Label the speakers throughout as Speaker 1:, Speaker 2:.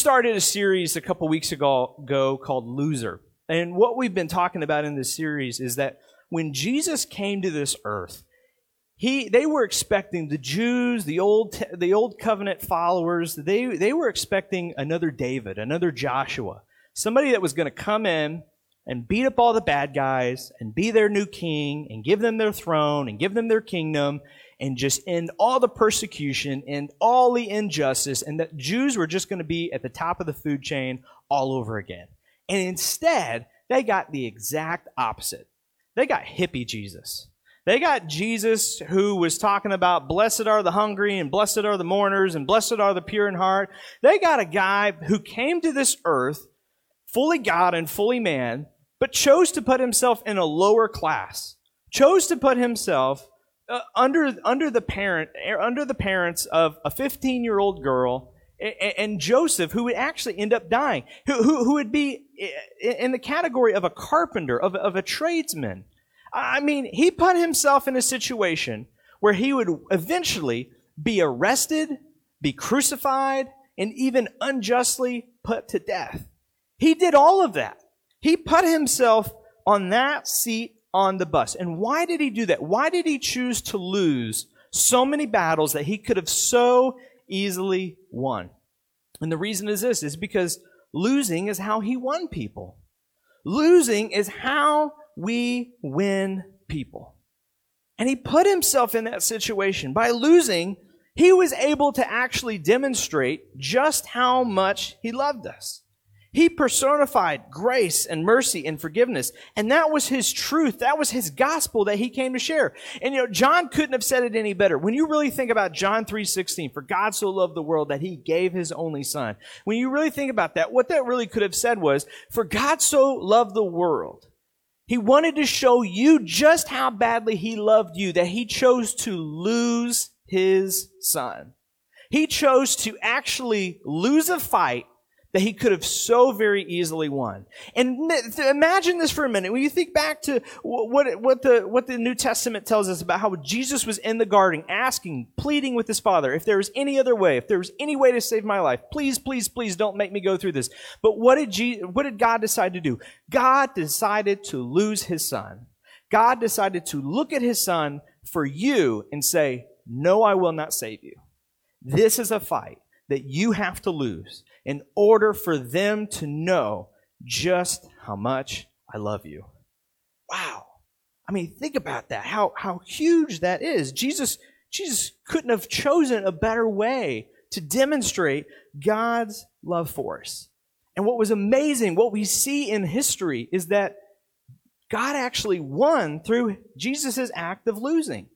Speaker 1: Started a series a couple weeks ago, ago called Loser. And what we've been talking about in this series is that when Jesus came to this earth, he, they were expecting the Jews, the old, the old covenant followers, they, they were expecting another David, another Joshua, somebody that was going to come in and beat up all the bad guys and be their new king and give them their throne and give them their kingdom and just end all the persecution and all the injustice and that Jews were just going to be at the top of the food chain all over again. And instead, they got the exact opposite. They got hippie Jesus. They got Jesus who was talking about blessed are the hungry and blessed are the mourners and blessed are the pure in heart. They got a guy who came to this earth fully God and fully man, but chose to put himself in a lower class. Chose to put himself uh, under under the parent er, under the parents of a 15 year old girl and, and, Joseph, who would actually end up dying, who, who, who would be in the category of a carpenter, of, of a tradesman. I mean, he put himself in a situation where he would eventually be arrested, be crucified, and even unjustly put to death. He did all of that. He put himself on that seat on the bus. And why did he do that? Why did he choose to lose so many battles that he could have so easily won? And the reason is this is because losing is how he won people. Losing is how we win people. And he put himself in that situation. By losing, he was able to actually demonstrate just how much he loved us. He personified grace and mercy and forgiveness. And that was his truth. That was his gospel that he came to share. And you know, John couldn't have said it any better. When you really think about John 3:16, for God so loved the world that he gave his only son. When you really think about that, what that really could have said was, for God so loved the world. He wanted to show you just how badly he loved you that he chose to lose his son. He chose to actually lose a fight that he could have so very easily won. And imagine this for a minute. When you think back to what, what, the, what the New Testament tells us about how Jesus was in the garden asking, pleading with his father, if there was any other way, if there was any way to save my life, please, please, please don't make me go through this. But what did, Jesus, what did God decide to do? God decided to lose his son. God decided to look at his son for you and say, no, I will not save you. This is a fight that you have to lose in order for them to know just how much I love you. Wow. I mean, think about that. How, how huge that is. Jesus, Jesus couldn't have chosen a better way to demonstrate God's love for us. And what was amazing, what we see in history is that God actually won through Jesus' act of losing.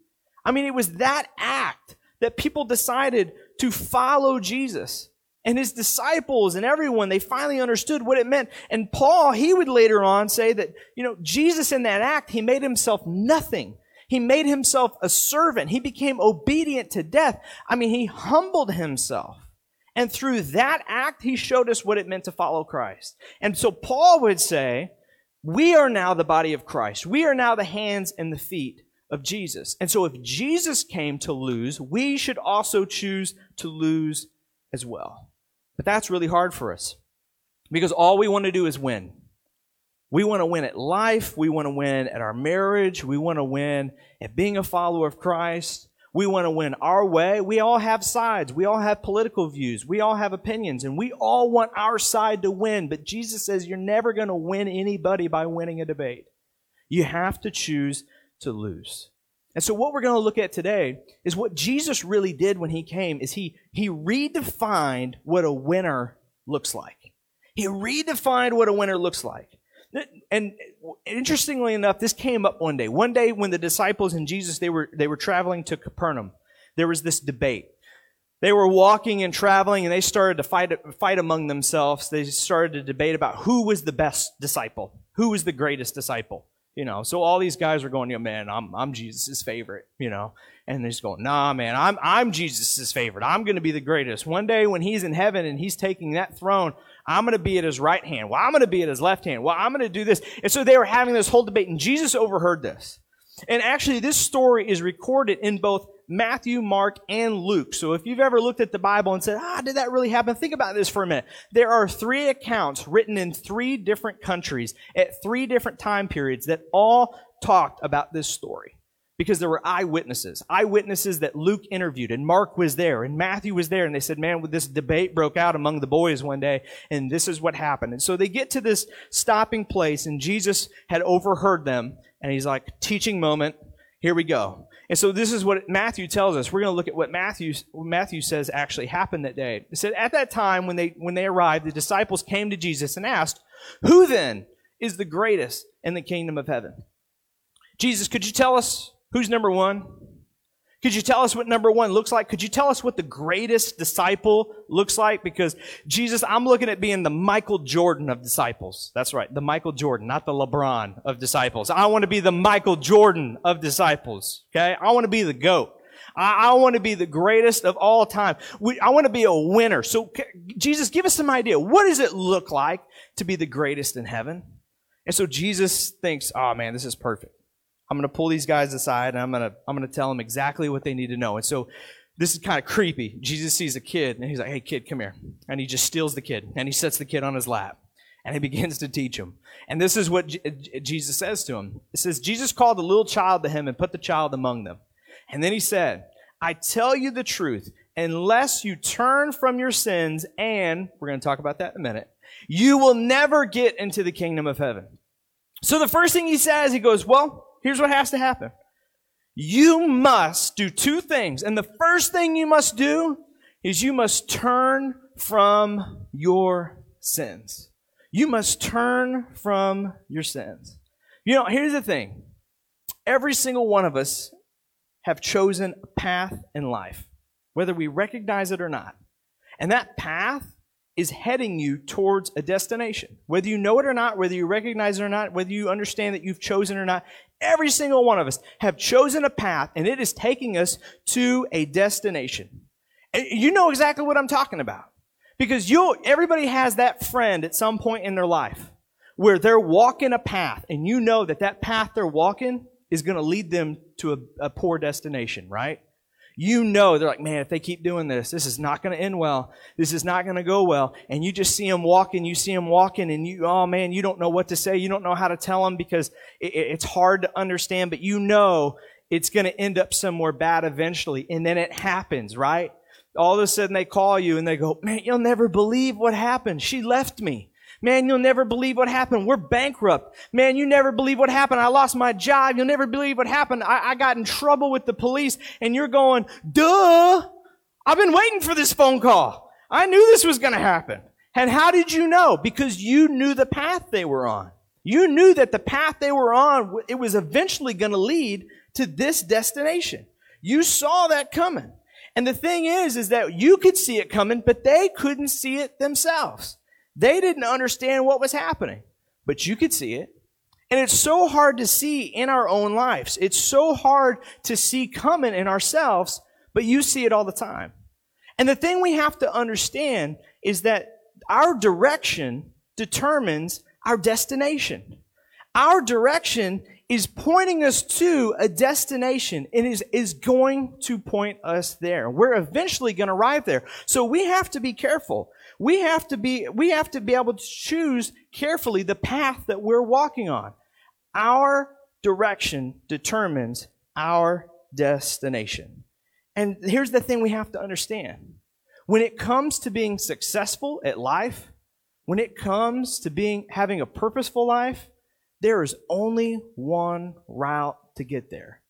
Speaker 1: I mean, it was that act that people decided to follow Jesus and his disciples and everyone, they finally understood what it meant. And Paul, he would later on say that, you know, Jesus in that act, he made himself nothing. He made himself a servant. He became obedient to death. I mean, he humbled himself. And through that act, he showed us what it meant to follow Christ. And so Paul would say, we are now the body of Christ. We are now the hands and the feet of Jesus. And so if Jesus came to lose, we should also choose to lose as well. But that's really hard for us because all we want to do is win. We want to win at life. We want to win at our marriage. We want to win at being a follower of Christ. We want to win our way. We all have sides. We all have political views. We all have opinions and we all want our side to win. But Jesus says you're never going to win anybody by winning a debate. You have to choose to lose. And so what we're going to look at today is what Jesus really did when he came is he, he redefined what a winner looks like. He redefined what a winner looks like. And interestingly enough, this came up one day. One day when the disciples and Jesus, they were, they were traveling to Capernaum, there was this debate. They were walking and traveling and they started to fight, fight among themselves. They started to debate about who was the best disciple, who was the greatest disciple. You know, so all these guys are going, yeah, man, I'm I'm Jesus' favorite, you know. And they're just going, nah, man, I'm I'm Jesus' favorite. I'm gonna be the greatest. One day when he's in heaven and he's taking that throne, I'm gonna be at his right hand. Well, I'm gonna be at his left hand. Well, I'm gonna do this. And so they were having this whole debate, and Jesus overheard this. And actually, this story is recorded in both Matthew, Mark, and Luke. So if you've ever looked at the Bible and said, ah, did that really happen? Think about this for a minute. There are three accounts written in three different countries at three different time periods that all talked about this story. Because there were eyewitnesses, eyewitnesses that Luke interviewed, and Mark was there, and Matthew was there, and they said, Man, this debate broke out among the boys one day, and this is what happened. And so they get to this stopping place, and Jesus had overheard them, and he's like, Teaching moment, here we go. And so this is what Matthew tells us. We're going to look at what Matthew, Matthew says actually happened that day. It said, At that time, when they, when they arrived, the disciples came to Jesus and asked, Who then is the greatest in the kingdom of heaven? Jesus, could you tell us Who's number one? Could you tell us what number one looks like? Could you tell us what the greatest disciple looks like? Because Jesus, I'm looking at being the Michael Jordan of disciples. That's right. The Michael Jordan, not the LeBron of disciples. I want to be the Michael Jordan of disciples. Okay. I want to be the GOAT. I, I want to be the greatest of all time. We, I want to be a winner. So Jesus, give us some idea. What does it look like to be the greatest in heaven? And so Jesus thinks, oh man, this is perfect. I'm going to pull these guys aside and I'm going to I'm going to tell them exactly what they need to know. And so this is kind of creepy. Jesus sees a kid and he's like, "Hey kid, come here." And he just steals the kid and he sets the kid on his lap and he begins to teach him. And this is what J- Jesus says to him. It says Jesus called a little child to him and put the child among them. And then he said, "I tell you the truth, unless you turn from your sins and we're going to talk about that in a minute, you will never get into the kingdom of heaven." So the first thing he says, he goes, "Well, Here's what has to happen. You must do two things. And the first thing you must do is you must turn from your sins. You must turn from your sins. You know, here's the thing. Every single one of us have chosen a path in life, whether we recognize it or not. And that path is heading you towards a destination. Whether you know it or not, whether you recognize it or not, whether you understand that you've chosen or not, every single one of us have chosen a path and it is taking us to a destination. You know exactly what I'm talking about. Because you everybody has that friend at some point in their life where they're walking a path and you know that that path they're walking is going to lead them to a, a poor destination, right? You know, they're like, man, if they keep doing this, this is not going to end well. This is not going to go well. And you just see them walking, you see them walking, and you, oh man, you don't know what to say. You don't know how to tell them because it, it's hard to understand, but you know it's going to end up somewhere bad eventually. And then it happens, right? All of a sudden they call you and they go, man, you'll never believe what happened. She left me. Man, you'll never believe what happened. We're bankrupt. Man, you never believe what happened. I lost my job. You'll never believe what happened. I, I got in trouble with the police. And you're going, duh. I've been waiting for this phone call. I knew this was going to happen. And how did you know? Because you knew the path they were on. You knew that the path they were on, it was eventually going to lead to this destination. You saw that coming. And the thing is, is that you could see it coming, but they couldn't see it themselves. They didn't understand what was happening, but you could see it. And it's so hard to see in our own lives. It's so hard to see coming in ourselves, but you see it all the time. And the thing we have to understand is that our direction determines our destination. Our direction is pointing us to a destination and is, is going to point us there. We're eventually going to arrive there. So we have to be careful we have to be, we have to be able to choose carefully the path that we're walking on. Our direction determines our destination. And here's the thing we have to understand. When it comes to being successful at life, when it comes to being having a purposeful life, there is only one route to get there.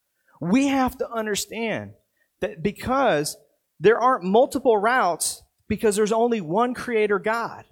Speaker 1: We have to understand that because there aren't multiple routes, because there's only one creator God.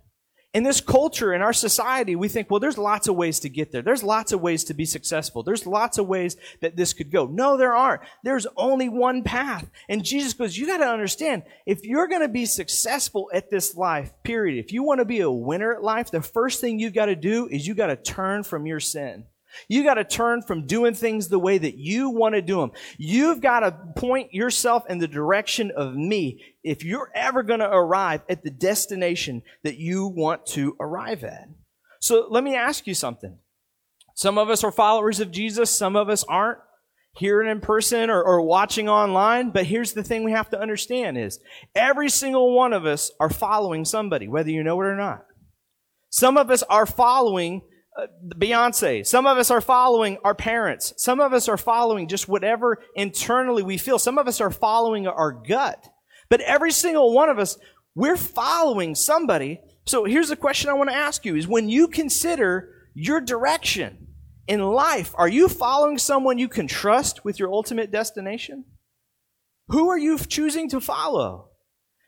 Speaker 1: In this culture, in our society, we think, well, there's lots of ways to get there. There's lots of ways to be successful. There's lots of ways that this could go. No, there aren't. There's only one path. And Jesus goes, you got to understand, if you're going to be successful at this life, period, if you want to be a winner at life, the first thing you've got to do is you got to turn from your sin. You got to turn from doing things the way that you want to do them. You've got to point yourself in the direction of me if you're ever going to arrive at the destination that you want to arrive at. So let me ask you something. Some of us are followers of Jesus, some of us aren't. here in person or, or watching online. But here's the thing we have to understand is every single one of us are following somebody, whether you know it or not. Some of us are following Beyonce. Some of us are following our parents. Some of us are following just whatever internally we feel. Some of us are following our gut. But every single one of us, we're following somebody. So here's the question I want to ask you is when you consider your direction in life, are you following someone you can trust with your ultimate destination? Who are you choosing to follow?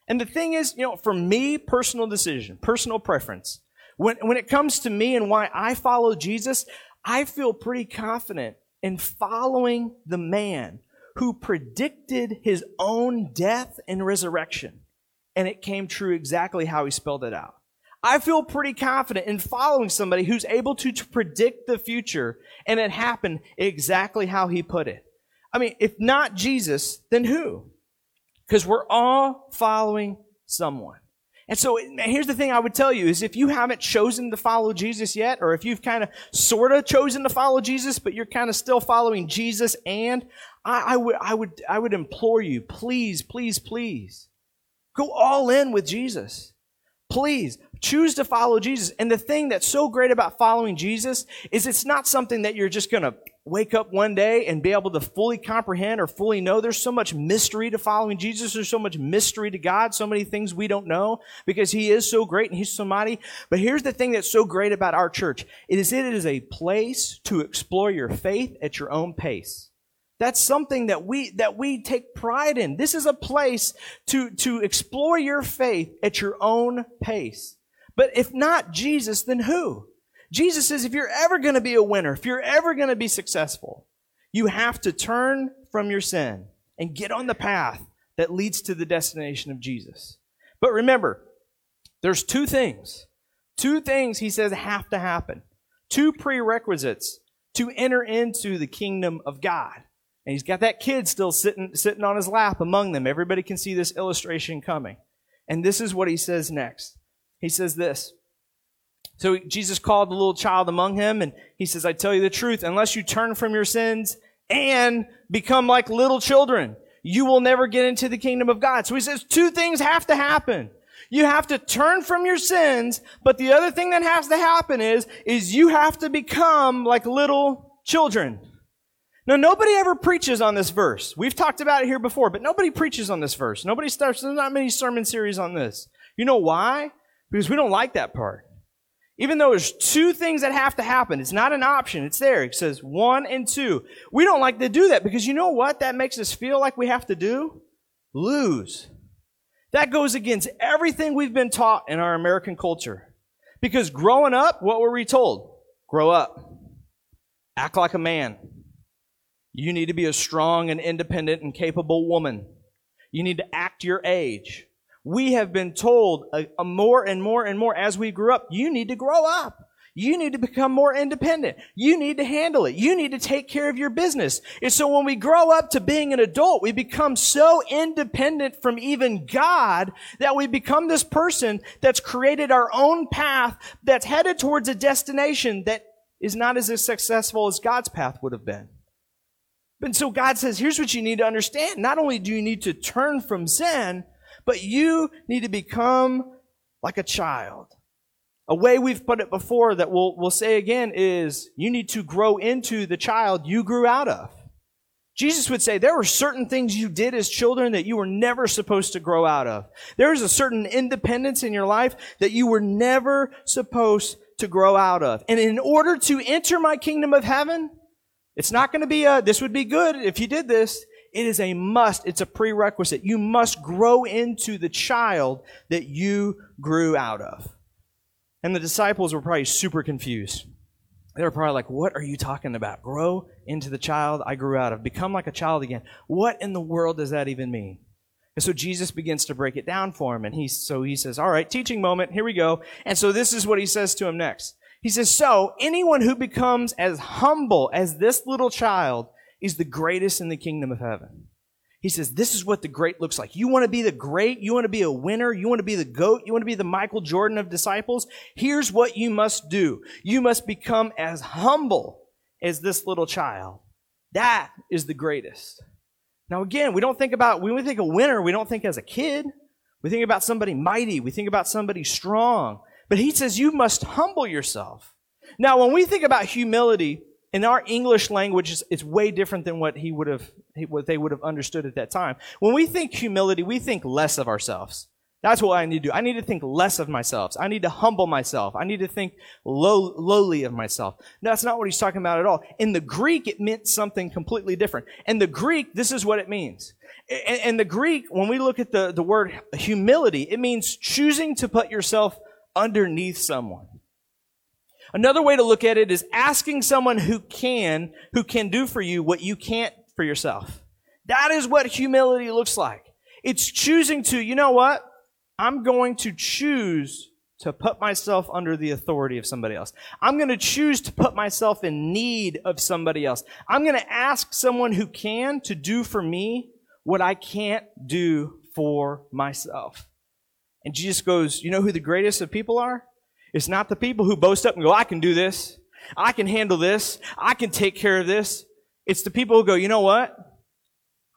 Speaker 1: And the thing is, you know, for me, personal decision, personal preference. When, when it comes to me and why I follow Jesus, I feel pretty confident in following the man who predicted his own death and resurrection. And it came true exactly how he spelled it out. I feel pretty confident in following somebody who's able to, to predict the future and it happened exactly how he put it. I mean, if not Jesus, then who? Because we're all following someone. And so here's the thing I would tell you is if you haven't chosen to follow Jesus yet, or if you've kind of sort of chosen to follow Jesus, but you're kind of still following Jesus and I, I would, I would, I would implore you, please, please, please go all in with Jesus. Please choose to follow Jesus. And the thing that's so great about following Jesus is it's not something that you're just to wake up one day and be able to fully comprehend or fully know. There's so much mystery to following Jesus. There's so much mystery to God, so many things we don't know because He is so great and He's so mighty. But here's the thing that's so great about our church. It is, it is a place to explore your faith at your own pace. That's something that we, that we take pride in. This is a place to, to explore your faith at your own pace. But if not Jesus, then who? Jesus says if you're ever going to be a winner, if you're ever going to be successful, you have to turn from your sin and get on the path that leads to the destination of Jesus. But remember, there's two things. Two things he says have to happen. Two prerequisites to enter into the kingdom of God. And he's got that kid still sitting, sitting on his lap among them. Everybody can see this illustration coming. And this is what he says next. He says this so Jesus called the little child among him and he says, I tell you the truth, unless you turn from your sins and become like little children, you will never get into the kingdom of God. So he says two things have to happen. You have to turn from your sins, but the other thing that has to happen is, is you have to become like little children. Now, nobody ever preaches on this verse. We've talked about it here before, but nobody preaches on this verse. Nobody starts, there's not many sermon series on this. You know why? Because we don't like that part. Even though there's two things that have to happen, it's not an option. It's there. It says one and two. We don't like to do that because you know what that makes us feel like we have to do? Lose. That goes against everything we've been taught in our American culture. Because growing up, what were we told? Grow up. Act like a man. You need to be a strong and independent and capable woman. You need to act your age we have been told a, a more and more and more as we grew up, you need to grow up. You need to become more independent. You need to handle it. You need to take care of your business. And so when we grow up to being an adult, we become so independent from even God that we become this person that's created our own path that's headed towards a destination that is not as successful as God's path would have been. And so God says, here's what you need to understand. Not only do you need to turn from sin, but you need to become like a child. A way we've put it before that we'll, we'll say again is you need to grow into the child you grew out of. Jesus would say there were certain things you did as children that you were never supposed to grow out of. There is a certain independence in your life that you were never supposed to grow out of. And in order to enter my kingdom of heaven, it's not going to be a, this would be good if you did this. It is a must. It's a prerequisite. You must grow into the child that you grew out of. And the disciples were probably super confused. They were probably like, What are you talking about? Grow into the child I grew out of. Become like a child again. What in the world does that even mean? And so Jesus begins to break it down for him. And he, so he says, All right, teaching moment. Here we go. And so this is what he says to him next. He says, So anyone who becomes as humble as this little child is the greatest in the kingdom of heaven. He says, This is what the great looks like. You want to be the great, you want to be a winner, you want to be the GOAT, you want to be the Michael Jordan of disciples. Here's what you must do you must become as humble as this little child. That is the greatest. Now, again, we don't think about, when we think of winner, we don't think as a kid. We think about somebody mighty. We think about somebody strong. But he says you must humble yourself. Now, when we think about humility, in our English language, it's, way different than what he would have, what they would have understood at that time. When we think humility, we think less of ourselves. That's what I need to do. I need to think less of myself. I need to humble myself. I need to think low, lowly of myself. No, that's not what he's talking about at all. In the Greek, it meant something completely different. In the Greek, this is what it means. In, in the Greek, when we look at the, the word humility, it means choosing to put yourself underneath someone. Another way to look at it is asking someone who can, who can do for you what you can't for yourself. That is what humility looks like. It's choosing to, you know what? I'm going to choose to put myself under the authority of somebody else. I'm going to choose to put myself in need of somebody else. I'm going to ask someone who can to do for me what I can't do for myself. And Jesus goes, You know who the greatest of people are? It's not the people who boast up and go, I can do this. I can handle this. I can take care of this. It's the people who go, You know what?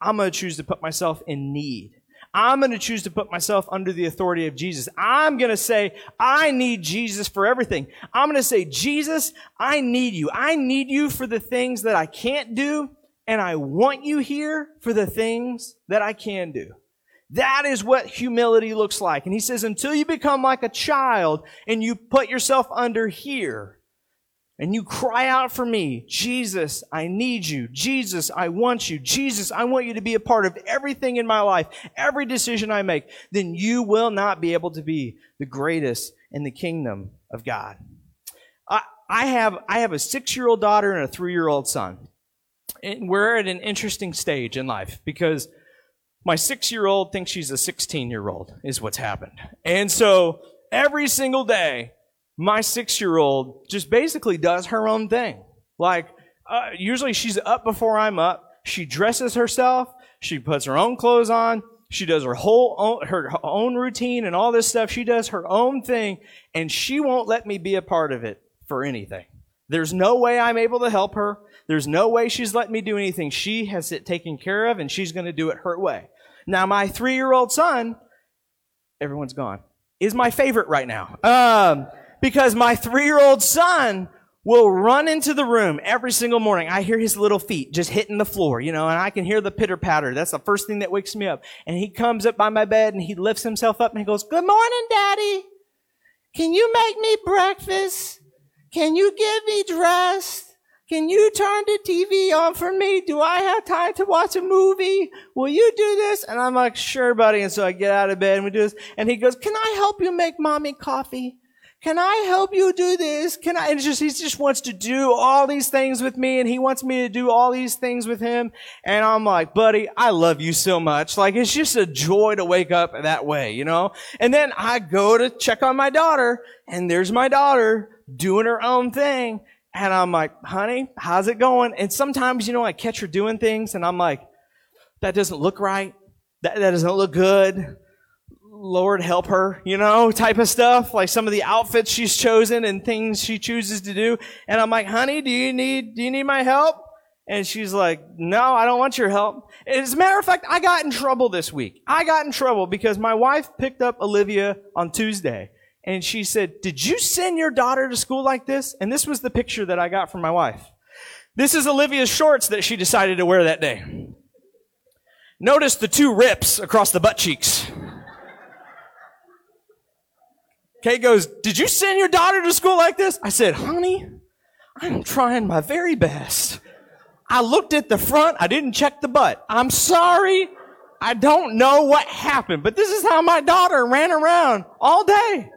Speaker 1: I'm going to choose to put myself in need. I'm going to choose to put myself under the authority of Jesus. I'm going to say, I need Jesus for everything. I'm going to say, Jesus, I need you. I need you for the things that I can't do, and I want you here for the things that I can do. That is what humility looks like. And he says, until you become like a child and you put yourself under here, and you cry out for me, Jesus, I need you. Jesus, I want you. Jesus, I want you to be a part of everything in my life, every decision I make, then you will not be able to be the greatest in the kingdom of God. I, I have, I have a six year old daughter and a three year old son. And we're at an interesting stage in life because my six year old thinks she's a 16 year old, is what's happened. And so every single day, my six year old just basically does her own thing. Like, uh, usually she's up before I'm up. She dresses herself. She puts her own clothes on. She does her whole own, her own routine and all this stuff. She does her own thing and she won't let me be a part of it for anything. There's no way I'm able to help her. There's no way she's letting me do anything. She has it taken care of and she's going to do it her way. Now, my three year old son, everyone's gone, is my favorite right now. Um, because my three year old son will run into the room every single morning. I hear his little feet just hitting the floor, you know, and I can hear the pitter patter. That's the first thing that wakes me up. And he comes up by my bed and he lifts himself up and he goes, Good morning, daddy. Can you make me breakfast? Can you get me dressed? Can you turn the TV on for me? Do I have time to watch a movie? Will you do this? And I'm like, sure, buddy. And so I get out of bed and we do this. And he goes, can I help you make mommy coffee? Can I help you do this? Can I? And just, he just wants to do all these things with me and he wants me to do all these things with him. And I'm like, buddy, I love you so much. Like, it's just a joy to wake up that way, you know? And then I go to check on my daughter and there's my daughter doing her own thing. And I'm like, honey, how's it going? And sometimes, you know, I catch her doing things and I'm like, that doesn't look right. That, that doesn't look good. Lord help her, you know, type of stuff, like some of the outfits she's chosen and things she chooses to do. And I'm like, honey, do you need, do you need my help? And she's like, no, I don't want your help. As a matter of fact, I got in trouble this week. I got in trouble because my wife picked up Olivia on Tuesday and she said, did you send your daughter to school like this? And this was the picture that I got from my wife. This is Olivia's shorts that she decided to wear that day. Notice the two rips across the butt cheeks. Kate goes, Did you send your daughter to school like this? I said, Honey, I'm trying my very best. I looked at the front. I didn't check the butt. I'm sorry. I don't know what happened, but this is how my daughter ran around all day.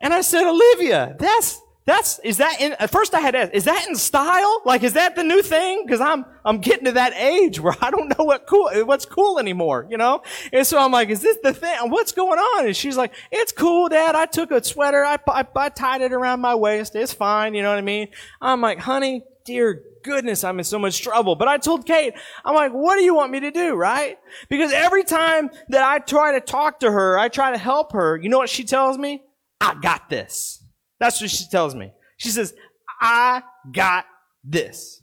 Speaker 1: And I said, Olivia, that's, that's, is that in, at first I had asked, is that in style? Like, is that the new thing? Cause I'm, I'm getting to that age where I don't know what cool, what's cool anymore, you know? And so I'm like, is this the thing? What's going on? And she's like, it's cool, dad. I took a sweater. I, I, I tied it around my waist. It's fine. You know what I mean? I'm like, honey, dear goodness, I'm in so much trouble. But I told Kate, I'm like, what do you want me to do, right? Because every time that I try to talk to her, I try to help her, you know what she tells me? I got this. That's what she tells me. She says, I got this.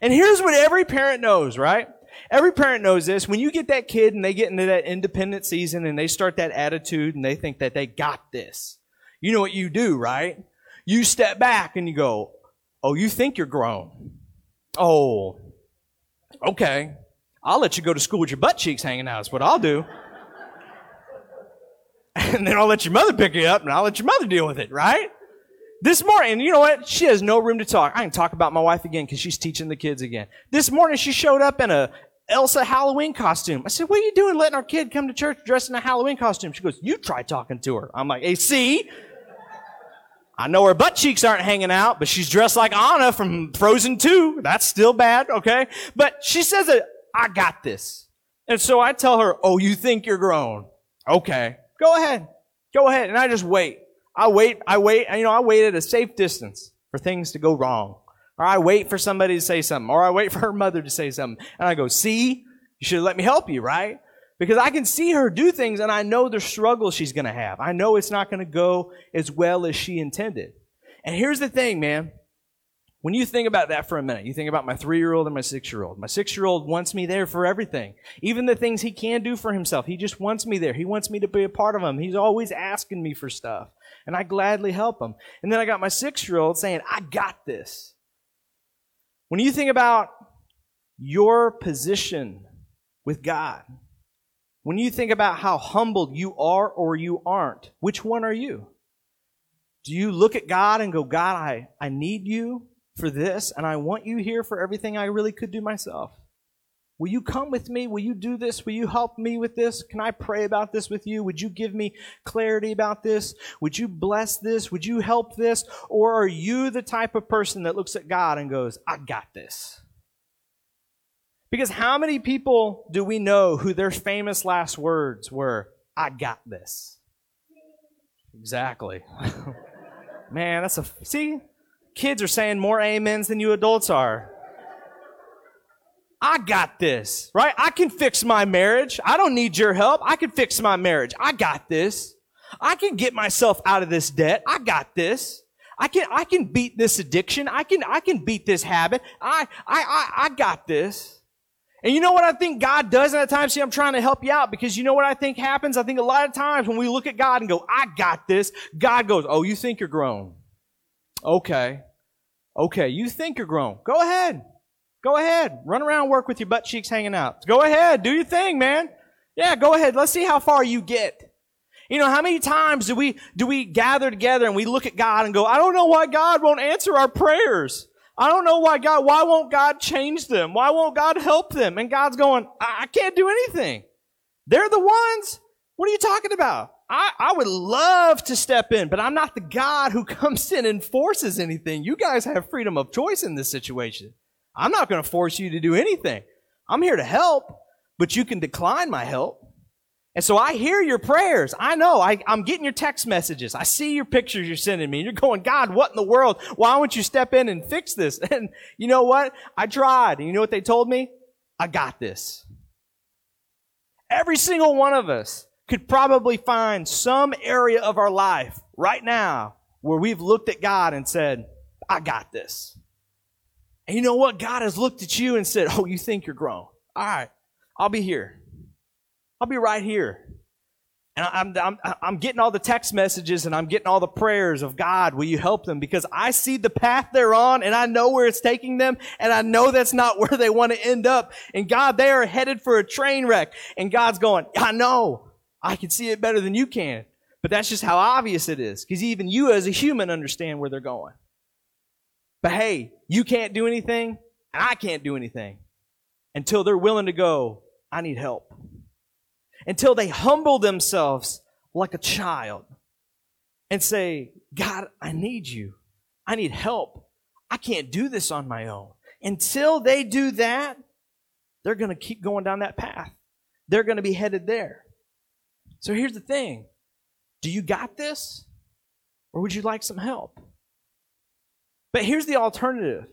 Speaker 1: And here's what every parent knows, right? Every parent knows this. When you get that kid and they get into that independent season and they start that attitude and they think that they got this, you know what you do, right? You step back and you go, Oh, you think you're grown. Oh, okay. I'll let you go to school with your butt cheeks hanging out. is what I'll do. and then I'll let your mother pick you up and I'll let your mother deal with it, right? This morning, you know what? She has no room to talk. I can talk about my wife again because she's teaching the kids again. This morning, she showed up in a Elsa Halloween costume. I said, what are you doing letting our kid come to church dressed in a Halloween costume? She goes, you try talking to her. I'm like, hey, see? I know her butt cheeks aren't hanging out, but she's dressed like Anna from Frozen 2. That's still bad, okay? But she says I got this. And so I tell her, oh, you think you're grown. Okay. Go ahead. Go ahead. And I just wait. I wait, I wait, you know, I wait at a safe distance for things to go wrong. Or I wait for somebody to say something. Or I wait for her mother to say something. And I go, see, you should have let me help you, right? Because I can see her do things and I know the struggle she's going to have. I know it's not going to go as well as she intended. And here's the thing, man. When you think about that for a minute, you think about my three year old and my six year old. My six year old wants me there for everything. Even the things he can do for himself. He just wants me there. He wants me to be a part of him. He's always asking me for stuff. And I gladly help him. And then I got my six year old saying, I got this. When you think about your position with God, when you think about how humbled you are or you aren't, which one are you? Do you look at God and go, God, I, I need you for this, and I want you here for everything I really could do myself? Will you come with me? Will you do this? Will you help me with this? Can I pray about this with you? Would you give me clarity about this? Would you bless this? Would you help this? Or are you the type of person that looks at God and goes, I got this? Because how many people do we know who their famous last words were, I got this? Exactly. Man, that's a, see, kids are saying more amens than you adults are. I got this, right? I can fix my marriage. I don't need your help. I can fix my marriage. I got this. I can get myself out of this debt. I got this. I can, I can beat this addiction. I can, I can beat this habit. I, I, I, I got this. And you know what I think God does at times? See, I'm trying to help you out because you know what I think happens? I think a lot of times when we look at God and go, I got this, God goes, Oh, you think you're grown. Okay. Okay. You think you're grown. Go ahead. Go ahead. Run around, work with your butt cheeks hanging out. Go ahead. Do your thing, man. Yeah, go ahead. Let's see how far you get. You know, how many times do we, do we gather together and we look at God and go, I don't know why God won't answer our prayers. I don't know why God, why won't God change them? Why won't God help them? And God's going, I, I can't do anything. They're the ones. What are you talking about? I, I would love to step in, but I'm not the God who comes in and forces anything. You guys have freedom of choice in this situation. I'm not going to force you to do anything. I'm here to help, but you can decline my help. And so I hear your prayers. I know. I, am getting your text messages. I see your pictures you're sending me. And you're going, God, what in the world? Why won't you step in and fix this? And you know what? I tried. And you know what they told me? I got this. Every single one of us could probably find some area of our life right now where we've looked at God and said, I got this. And you know what? God has looked at you and said, Oh, you think you're grown. All right. I'll be here. I'll be right here. And I'm, I'm, I'm getting all the text messages and I'm getting all the prayers of God, will you help them? Because I see the path they're on and I know where it's taking them and I know that's not where they want to end up. And God, they are headed for a train wreck. And God's going, I know. I can see it better than you can. But that's just how obvious it is. Because even you as a human understand where they're going. But hey, you can't do anything and I can't do anything until they're willing to go, I need help until they humble themselves like a child and say, God, I need you. I need help. I can't do this on my own. Until they do that, they're going to keep going down that path. They're going to be headed there. So here's the thing Do you got this? Or would you like some help? But here's the alternative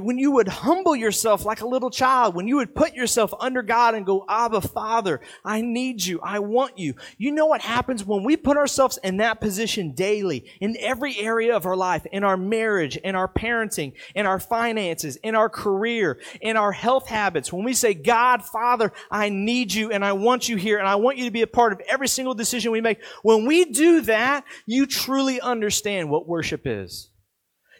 Speaker 1: when you would humble yourself like a little child, when you would put yourself under God and go, Abba, Father, I need you. I want you. You know what happens when we put ourselves in that position daily in every area of our life, in our marriage, in our parenting, in our finances, in our career, in our health habits. When we say, God, Father, I need you and I want you here and I want you to be a part of every single decision we make. When we do that, you truly understand what worship is.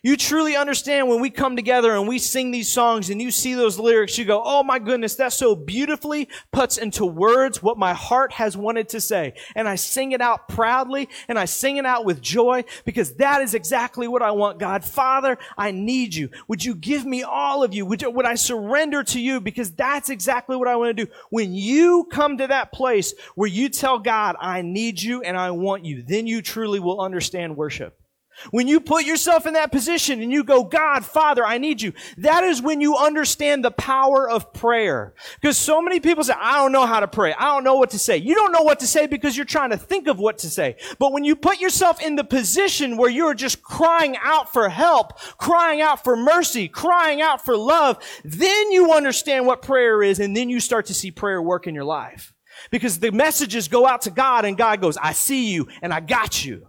Speaker 1: You truly understand when we come together and we sing these songs and you see those lyrics, you go, oh my goodness, that so beautifully puts into words what my heart has wanted to say. And I sing it out proudly and I sing it out with joy because that is exactly what I want, God. Father, I need you. Would you give me all of you? Would, would I surrender to you? Because that's exactly what I want to do. When you come to that place where you tell God, I need you and I want you, then you truly will understand worship. When you put yourself in that position and you go, God, Father, I need you, that is when you understand the power of prayer. Because so many people say, I don't know how to pray. I don't know what to say. You don't know what to say because you're trying to think of what to say. But when you put yourself in the position where you're just crying out for help, crying out for mercy, crying out for love, then you understand what prayer is and then you start to see prayer work in your life. Because the messages go out to God and God goes, I see you and I got you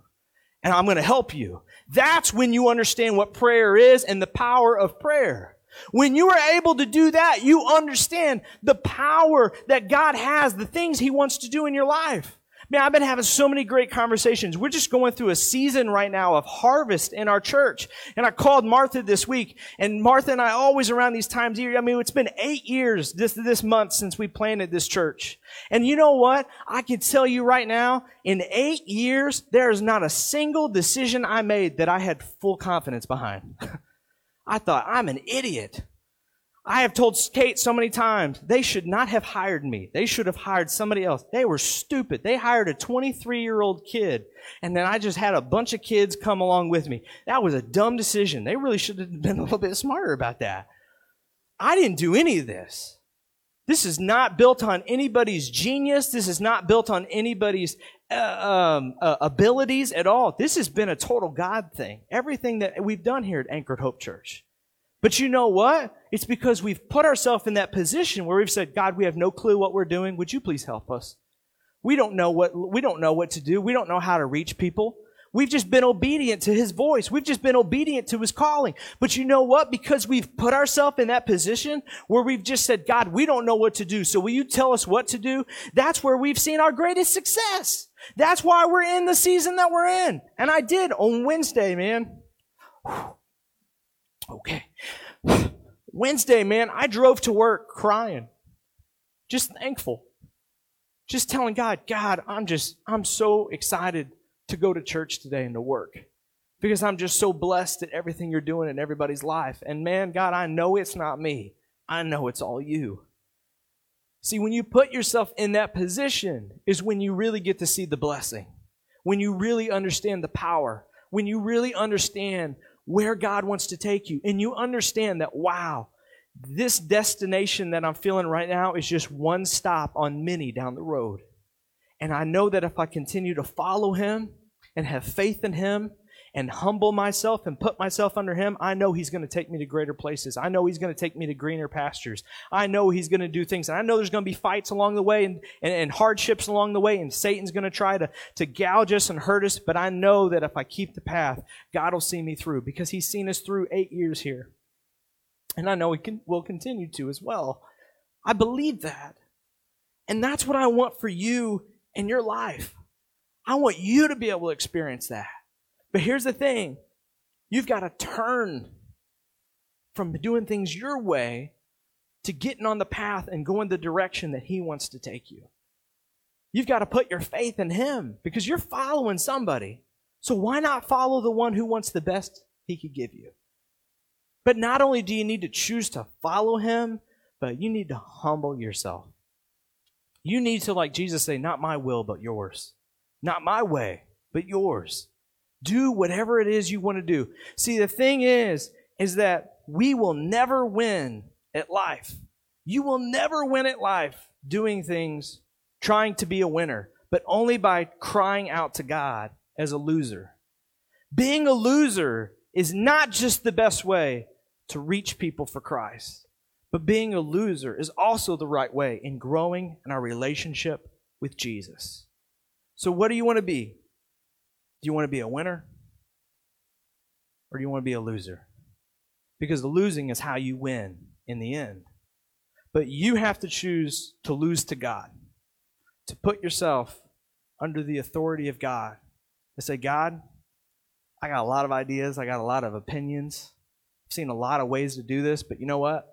Speaker 1: and I'm going to help you. That's when you understand what prayer is and the power of prayer. When you are able to do that, you understand the power that God has, the things He wants to do in your life. Man, I've been having so many great conversations. We're just going through a season right now of harvest in our church. And I called Martha this week, and Martha and I always around these times I mean, it's been eight years this, this month since we planted this church. And you know what? I can tell you right now, in eight years, there is not a single decision I made that I had full confidence behind. I thought, I'm an idiot. I have told Kate so many times, they should not have hired me. They should have hired somebody else. They were stupid. They hired a 23 year old kid, and then I just had a bunch of kids come along with me. That was a dumb decision. They really should have been a little bit smarter about that. I didn't do any of this. This is not built on anybody's genius. This is not built on anybody's uh, um, uh, abilities at all. This has been a total God thing. Everything that we've done here at Anchored Hope Church. But you know what? It's because we've put ourselves in that position where we've said, God, we have no clue what we're doing. Would you please help us? We don't know what, we don't know what to do. We don't know how to reach people. We've just been obedient to his voice. We've just been obedient to his calling. But you know what? Because we've put ourselves in that position where we've just said, God, we don't know what to do. So will you tell us what to do? That's where we've seen our greatest success. That's why we're in the season that we're in. And I did on Wednesday, man. Whew. Okay. Wednesday, man, I drove to work crying. Just thankful. Just telling God, God, I'm just, I'm so excited to go to church today and to work. Because I'm just so blessed at everything you're doing in everybody's life. And man, God, I know it's not me. I know it's all you. See, when you put yourself in that position is when you really get to see the blessing. When you really understand the power. When you really understand where God wants to take you. And you understand that, wow, this destination that I'm feeling right now is just one stop on many down the road. And I know that if I continue to follow Him and have faith in Him and humble myself and put myself under Him, I know He's going to take me to greater places. I know He's going to take me to greener pastures. I know He's going to do things. And I know there's going to be fights along the way and, and, and hardships along the way, and Satan's going to try to, to gouge us and hurt us. But I know that if I keep the path, God will see me through because He's seen us through eight years here. And I know He can, will continue to as well. I believe that. And that's what I want for you in your life. I want you to be able to experience that. But here's the thing you've got to turn from doing things your way to getting on the path and going the direction that He wants to take you. You've got to put your faith in Him because you're following somebody. So why not follow the one who wants the best He could give you? But not only do you need to choose to follow Him, but you need to humble yourself. You need to, like Jesus say, not my will, but yours. Not my way, but yours. Do whatever it is you want to do. See, the thing is, is that we will never win at life. You will never win at life doing things trying to be a winner, but only by crying out to God as a loser. Being a loser is not just the best way to reach people for Christ. But being a loser is also the right way in growing in our relationship with Jesus. So, what do you want to be? Do you want to be a winner? Or do you want to be a loser? Because the losing is how you win in the end. But you have to choose to lose to God, to put yourself under the authority of God, to say, God, I got a lot of ideas, I got a lot of opinions, I've seen a lot of ways to do this, but you know what?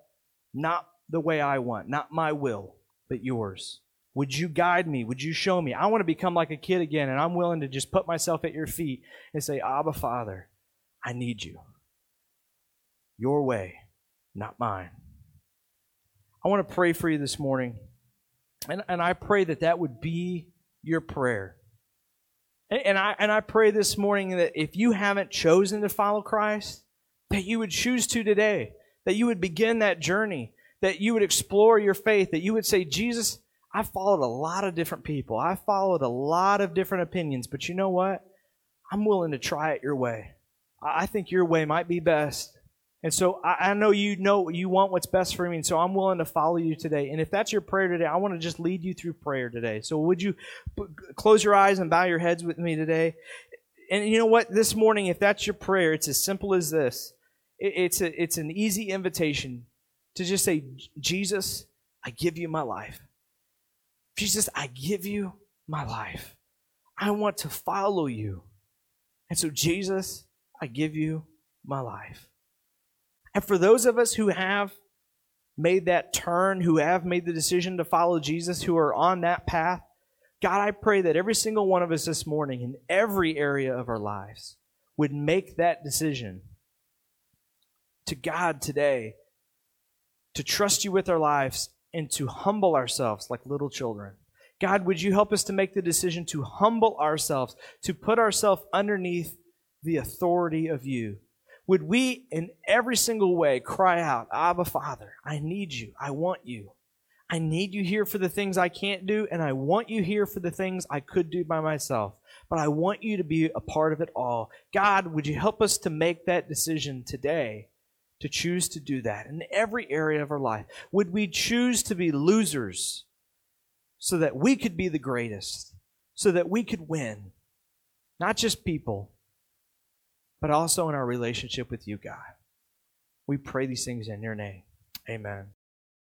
Speaker 1: Not the way I want, not my will, but yours. Would you guide me? Would you show me? I want to become like a kid again, and I'm willing to just put myself at your feet and say, Abba, Father, I need you. Your way, not mine. I want to pray for you this morning. And, and I pray that that would be your prayer. And, and, I, and I pray this morning that if you haven't chosen to follow Christ, that you would choose to today, that you would begin that journey, that you would explore your faith, that you would say, Jesus, I followed a lot of different people. I followed a lot of different opinions, but you know what? I'm willing to try it your way. I think your way might be best. And so I, I, know you know you want what's best for me, and so I'm willing to follow you today. And if that's your prayer today, I want to just lead you through prayer today. So would you p- close your eyes and bow your heads with me today? And you know what? This morning, if that's your prayer, it's as simple as this. It, it's a, it's an easy invitation to just say, Jesus, I give you my life. Jesus, I give you my life. I want to follow you. And so, Jesus, I give you my life. And for those of us who have made that turn, who have made the decision to follow Jesus, who are on that path, God, I pray that every single one of us this morning, in every area of our lives, would make that decision to God today, to trust you with our lives, and to humble ourselves like little children. God, would you help us to make the decision to humble ourselves, to put ourselves underneath the authority of you? Would we, in every single way, cry out, Abba, Father, I need you. I want you. I need you here for the things I can't do, and I want you here for the things I could do by myself. But I want you to be a part of it all. God, would you help us to make that decision today to choose to do that in every area of our life? Would we choose to be losers so that we could be the greatest, so that we could win? Not just people, but also in our relationship with you, God. We pray these things in your name. Amen.